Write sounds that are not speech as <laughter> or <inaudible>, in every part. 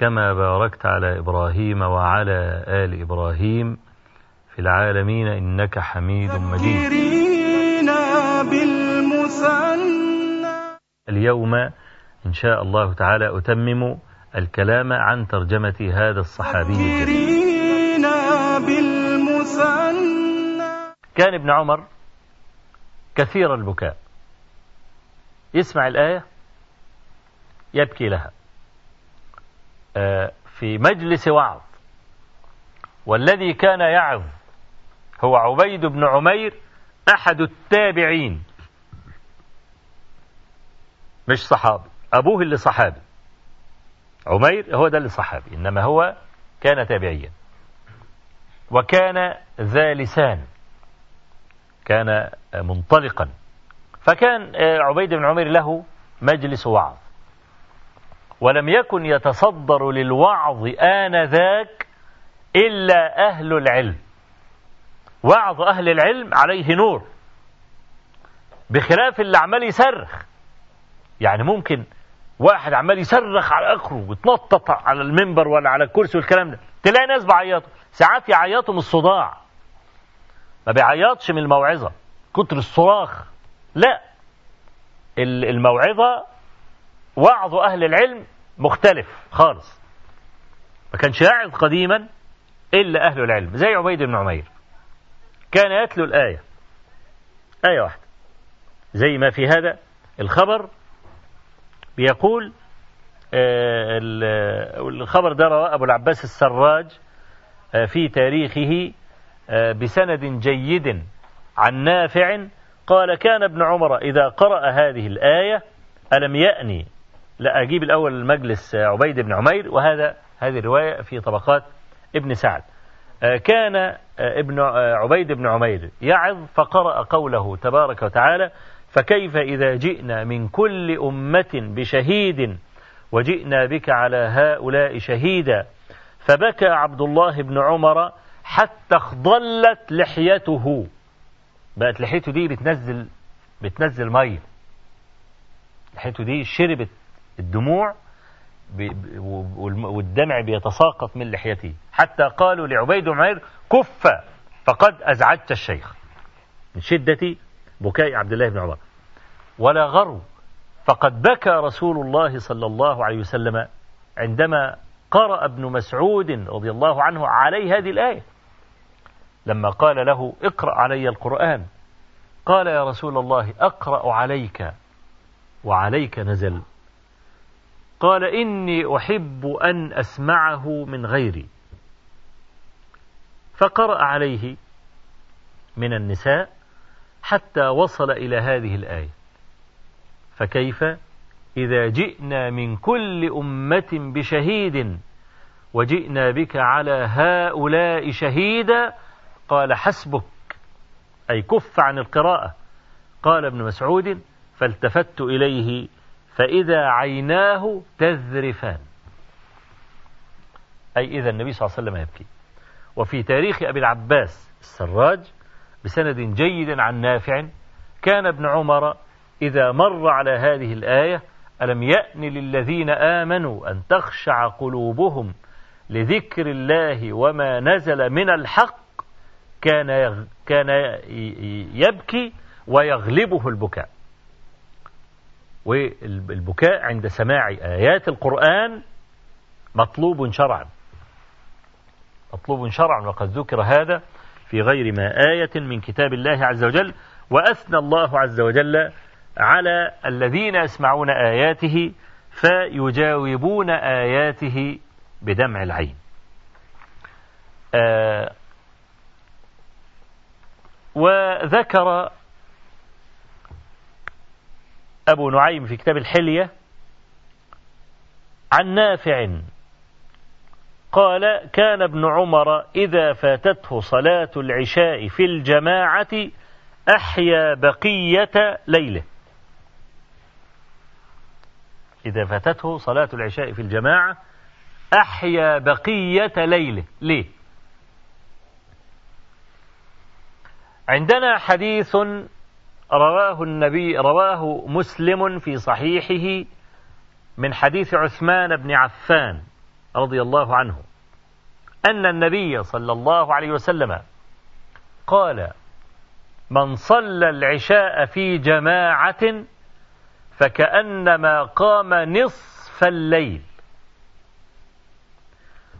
كما باركت على إبراهيم وعلى آل إبراهيم في العالمين إنك حميد مجيد. اليوم إن شاء الله تعالى أتمم الكلام عن ترجمة هذا الصحابي كان ابن عمر كثير البكاء. يسمع الآية يبكي لها. في مجلس وعظ. والذي كان يعظ هو عبيد بن عمير أحد التابعين. مش صحابي أبوه اللي صحابي. عمير هو ده اللي صحابي إنما هو كان تابعيا. وكان ذا لسان كان منطلقا. فكان عبيد بن عمير له مجلس وعظ. ولم يكن يتصدر للوعظ آنذاك إلا أهل العلم. وعظ أهل العلم عليه نور. بخلاف اللي عمال يصرخ. يعني ممكن واحد عمال يصرخ على اخره ويتنطط على المنبر ولا على الكرسي والكلام ده. تلاقي ناس بيعيطوا ساعات يعيطوا من الصداع. ما بيعيطش من الموعظة. كتر الصراخ. لا. الموعظة وعظ أهل العلم مختلف خالص. ما كانش يعظ قديما إلا أهل العلم زي عبيد بن عمير. كان يتلو الآية. آية واحدة. زي ما في هذا الخبر بيقول الخبر ده رواه أبو العباس السراج في تاريخه بسند جيد عن نافع قال كان ابن عمر إذا قرأ هذه الآية ألم يأني لا أجيب الأول المجلس عبيد بن عمير وهذا هذه الرواية في طبقات ابن سعد. كان ابن عبيد بن عمير يعظ فقرأ قوله تبارك وتعالى فكيف إذا جئنا من كل أمة بشهيد وجئنا بك على هؤلاء شهيدا؟ فبكى عبد الله بن عمر حتى اخضلت لحيته. بقت لحيته دي بتنزل بتنزل مية. لحيته دي شربت الدموع والدمع بيتساقط من لحيته. حتى قالوا لعبيد عمير كف فقد أزعجت الشيخ. من شدة بكاء عبد الله بن عمر. ولا غرو فقد بكى رسول الله صلى الله عليه وسلم عندما قرأ ابن مسعود رضي الله عنه عليه هذه الآية. لما قال له اقرأ علي القرآن. قال يا رسول الله أقرأ عليك وعليك نزل. قال إني أحب أن أسمعه من غيري. فقرأ عليه من النساء حتى وصل إلى هذه الآية. فكيف؟ إذا جئنا من كل أمة بشهيد وجئنا بك على هؤلاء شهيدا قال حسبك أي كف عن القراءة. قال ابن مسعود فالتفت إليه فإذا عيناه تذرفان. أي إذا النبي صلى الله عليه وسلم يبكي. وفي تاريخ أبي العباس السراج بسند جيد عن نافع كان ابن عمر إذا مر على هذه الآية ألم يأن للذين آمنوا أن تخشع قلوبهم لذكر الله وما نزل من الحق؟ كان. كان يبكي ويغلبه البكاء. والبكاء عند سماع آيات القرآن مطلوب شرعا. مطلوب شرعا وقد ذكر هذا في غير ما آية من كتاب الله عز وجل. وأثنى الله عز وجل على الذين يسمعون آياته فيجاوبون آياته بدمع العين. آه وذكر أبو نعيم في كتاب الحلية عن نافع قال كان ابن عمر إذا فاتته صلاة العشاء في الجماعة أحيا بقية ليله. إذا فاتته صلاة العشاء في الجماعة أحيا بقية ليله. ليه؟ عندنا حديث رواه النبي رواه مسلم في صحيحه من حديث عثمان بن عفان رضي الله عنه أن النبي صلى الله عليه وسلم قال من صلى العشاء في جماعة فكأنما قام نصف الليل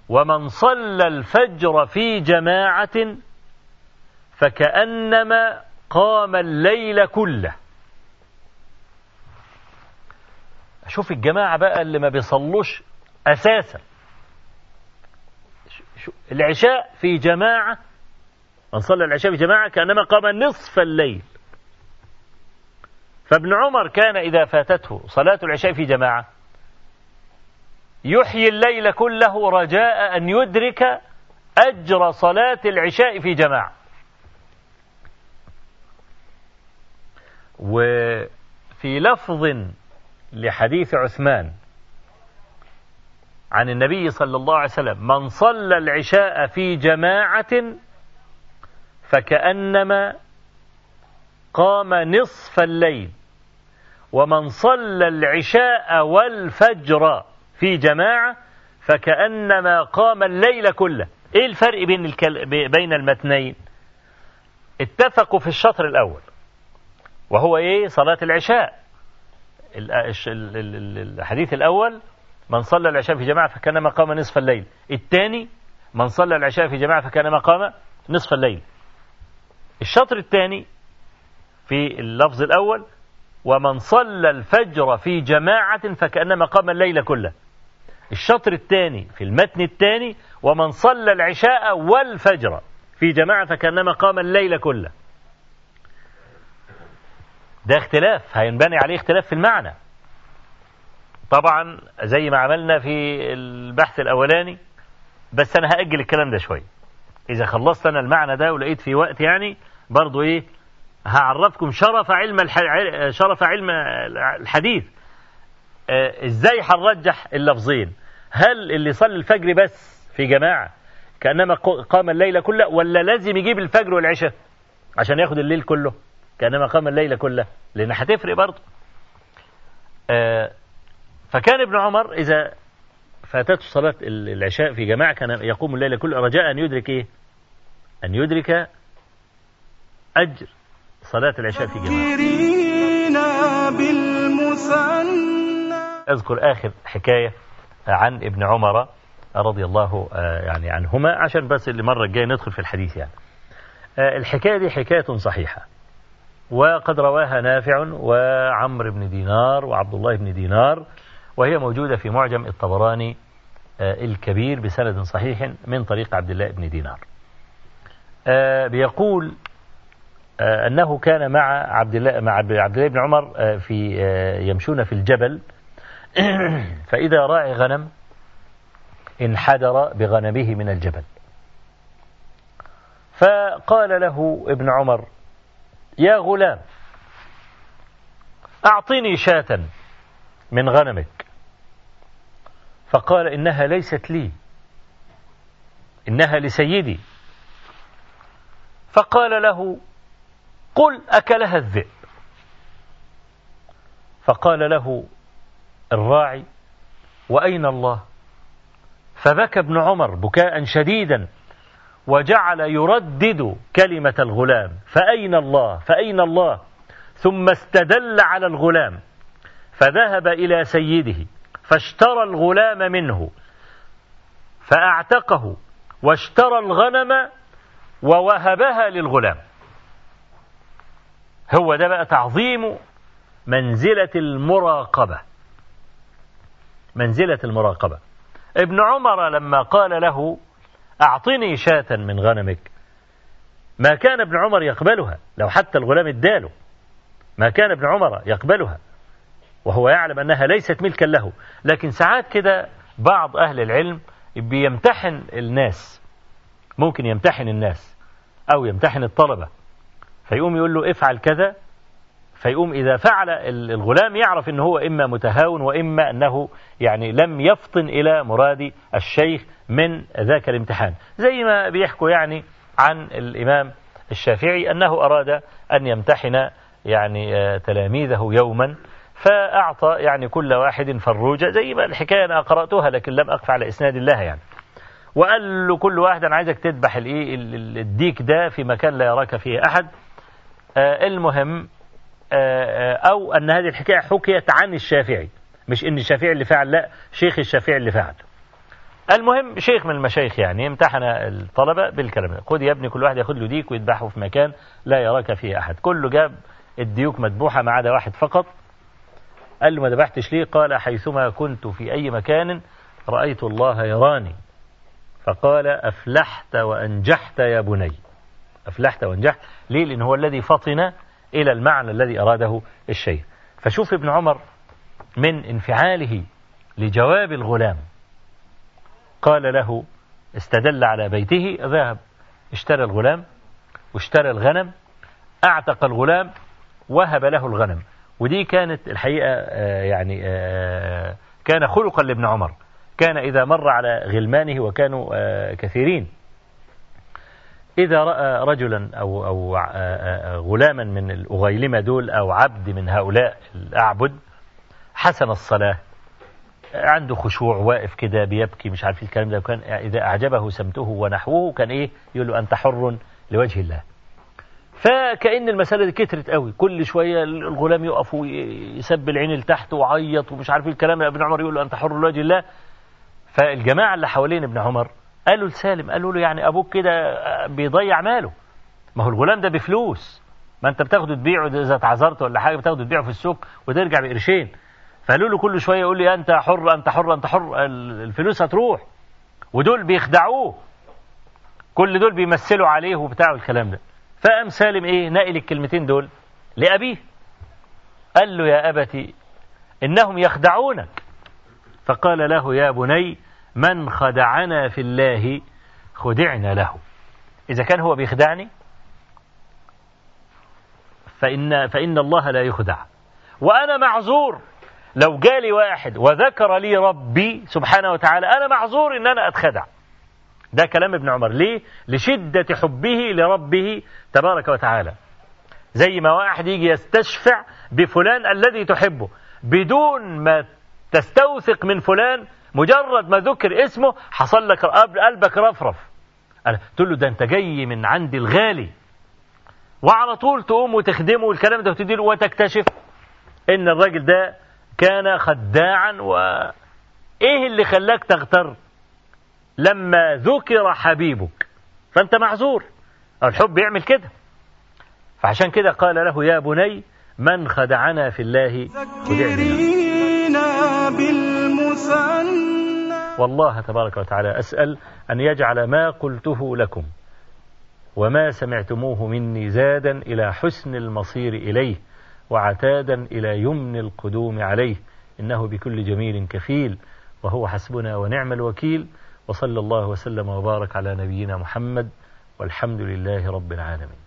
ومن صلى الفجر في جماعة فكأنما قام الليل كله. شوف الجماعة بقى اللي ما بيصلوش أساسا. العشاء في جماعة من صلى العشاء في جماعة كأنما قام نصف الليل. فابن عمر كان إذا فاتته صلاة العشاء في جماعة يحيي الليل كله رجاء أن يدرك أجر صلاة العشاء في جماعة. وفي لفظ لحديث عثمان عن النبي صلى الله عليه وسلم من صلى العشاء في جماعة فكأنما قام نصف الليل ومن صلى العشاء والفجر في جماعة فكأنما قام الليل كله. إيه الفرق بين الكل... بين المتنين؟ اتفقوا في الشطر الأول. وهو إيه؟ صلاة العشاء. الحديث الأول من صلى العشاء في جماعة فكأنما قام نصف الليل. الثاني من صلى العشاء في جماعة فكأنما قام نصف الليل. الشطر الثاني في اللفظ الأول ومن صلى الفجر في جماعة فكأنما قام الليل كله. الشطر الثاني في المتن الثاني ومن صلى العشاء والفجر في جماعة فكأنما قام الليل كله. ده اختلاف هينبني عليه اختلاف في المعنى. طبعا زي ما عملنا في البحث الأولاني بس أنا هأجل الكلام ده شوية إذا خلصت أنا المعنى ده ولقيت في وقت يعني برضو إيه هعرفكم شرف علم الح... شرف علم الحديث. آه إزاي هنرجح اللفظين؟ هل اللي صلى الفجر بس في جماعة كأنما قام الليل كله ولا لازم يجيب الفجر والعشاء عشان ياخد الليل كله؟ كأنما قام الليل كله لأن هتفرق برضه. آه فكان ابن عمر إذا فاتته صلاة العشاء في جماعة كان يقوم الليل كله رجاء أن يدرك إيه؟ أن يدرك أجر صلاة العشاء في جماعة. أذكر آخر حكاية عن ابن عمر رضي الله يعني عنهما عشان بس اللي مرة الجاية ندخل في الحديث يعني. الحكاية دي حكاية صحيحة. وقد رواها نافع وعمر بن دينار وعبد الله بن دينار وهي موجودة في معجم الطبراني الكبير بسند صحيح من طريق عبد الله بن دينار. بيقول أنه كان مع عبد الله مع عبد الله بن عمر في يمشون في الجبل. <coughs> فإذا راعي غنم انحدر بغنمه من الجبل. فقال له ابن عمر يا غلام أعطني شاة من غنمك. فقال إنها ليست لي إنها لسيدي. فقال له قل أكلها الذئب. فقال له الراعي وأين الله؟ فبكى ابن عمر بكاء شديدا. وجعل يردد كلمة الغلام. فأين الله؟ فأين الله؟ ثم استدل على الغلام. فذهب إلى سيده فاشترى الغلام منه فأعتقه واشترى الغنم ووهبها للغلام. هو ده بقى تعظيم منزلة المراقبة. منزلة المراقبة. ابن عمر لما قال له أعطني شاة من غنمك. ما كان ابن عمر يقبلها لو حتى الغلام اداله. ما كان ابن عمر يقبلها وهو يعلم أنها ليست ملكا له. لكن ساعات كده بعض أهل العلم بيمتحن الناس. ممكن يمتحن الناس أو يمتحن الطلبة. فيقوم يقول له افعل كذا فيقوم إذا فعل الغلام يعرف أنه هو إما متهاون وإما أنه يعني لم يفطن إلى مراد الشيخ من ذاك الامتحان. زي ما بيحكوا يعني عن الإمام الشافعي أنه أراد أن يمتحن يعني آه، تلاميذه يوما فأعطى يعني كل واحد فروجة زي ما الحكاية أنا قرأتها لكن لم أقف على إسناد الله يعني. وقال له كل واحد أنا عايزك تذبح الديك ده في مكان لا يراك فيه أحد. آه المهم أو أن هذه الحكاية حكيت عن الشافعي. مش إن الشافعي اللي فعل لا شيخ الشافعي اللي فعل. المهم شيخ من المشايخ يعني امتحن الطلبة بالكلام ده. خد يا ابني كل واحد ياخد له ديك ويذبحه في مكان لا يراك فيه أحد. كله جاب الديوك مذبوحة ما عدا واحد فقط. قال له ما ذبحتش ليه؟ قال حيثما كنت في أي مكان رأيت الله يراني. فقال أفلحت وأنجحت يا بني. أفلحت وأنجحت. ليه؟ لأن هو الذي فطن إلى المعنى الذي أراده الشيخ. فشوف ابن عمر من انفعاله لجواب الغلام. قال له استدل على بيته ذهب اشترى الغلام واشترى الغنم أعتق الغلام وهب له الغنم. ودي كانت الحقيقة آه، يعني آه، كان خلقا لابن عمر. كان إذا مر على غلمانه وكانوا آه، كثيرين. إذا رأى رجلا أو, أو غلاما من الأغيلمة دول أو عبد من هؤلاء الأعبد حسن الصلاة. عنده خشوع واقف كده بيبكي مش عارف الكلام ده. كان إذا أعجبه سمته ونحوه كان إيه؟ يقول له أنت حر لوجه الله. فكأن المسألة دي كترت قوي. كل شوية الغلام يقف ويسب العين لتحت وعيط ومش عارف الكلام. ابن عمر يقول له أنت حر لوجه الله. فالجماعة اللي حوالين ابن عمر قالوا لسالم قالوا له يعني أبوك كده بيضيع ماله. ما هو الغلام ده بفلوس. ما أنت بتاخده تبيعه إذا اتعذرت ولا حاجة بتاخده تبيعه في السوق وترجع بقرشين. فقالوا له كل شوية يقول لي أنت حر أنت حر أنت حر الفلوس هتروح. ودول بيخدعوه. كل دول بيمثلوا عليه وبتاع الكلام ده. فقام سالم إيه نقل الكلمتين دول لأبيه. قال له يا أبتي إنهم يخدعونك. فقال له يا بني من خدعنا في الله خدعنا له. إذا كان هو بيخدعني فإن, فإن الله لا يخدع. وأنا معذور. لو جالي واحد وذكر لي ربي سبحانه وتعالى أنا معذور إن أنا أتخدع. ده كلام ابن عمر. ليه؟ لشدة حبه لربه تبارك وتعالى. زي ما واحد يجي يستشفع بفلان الذي تحبه بدون ما تستوثق من فلان مجرد ما ذكر اسمه حصل لك قلبك رفرف. تقول له ده انت جاي من عند الغالي. وعلى طول تقوم وتخدمه والكلام ده وتديله وتكتشف إن الراجل ده كان خداعا. و إيه اللي خلاك تغتر؟ لما ذكر حبيبك. فأنت معذور. الحب يعمل كده. فعشان كده قال له يا بني من خدعنا في الله؟ خدعنا والله تبارك وتعالى أسأل أن يجعل ما قلته لكم وما سمعتموه مني زادا إلى حسن المصير إليه وعتادا إلى يمن القدوم عليه إنه بكل جميل كفيل وهو حسبنا ونعم الوكيل وصلى الله وسلم وبارك على نبينا محمد والحمد لله رب العالمين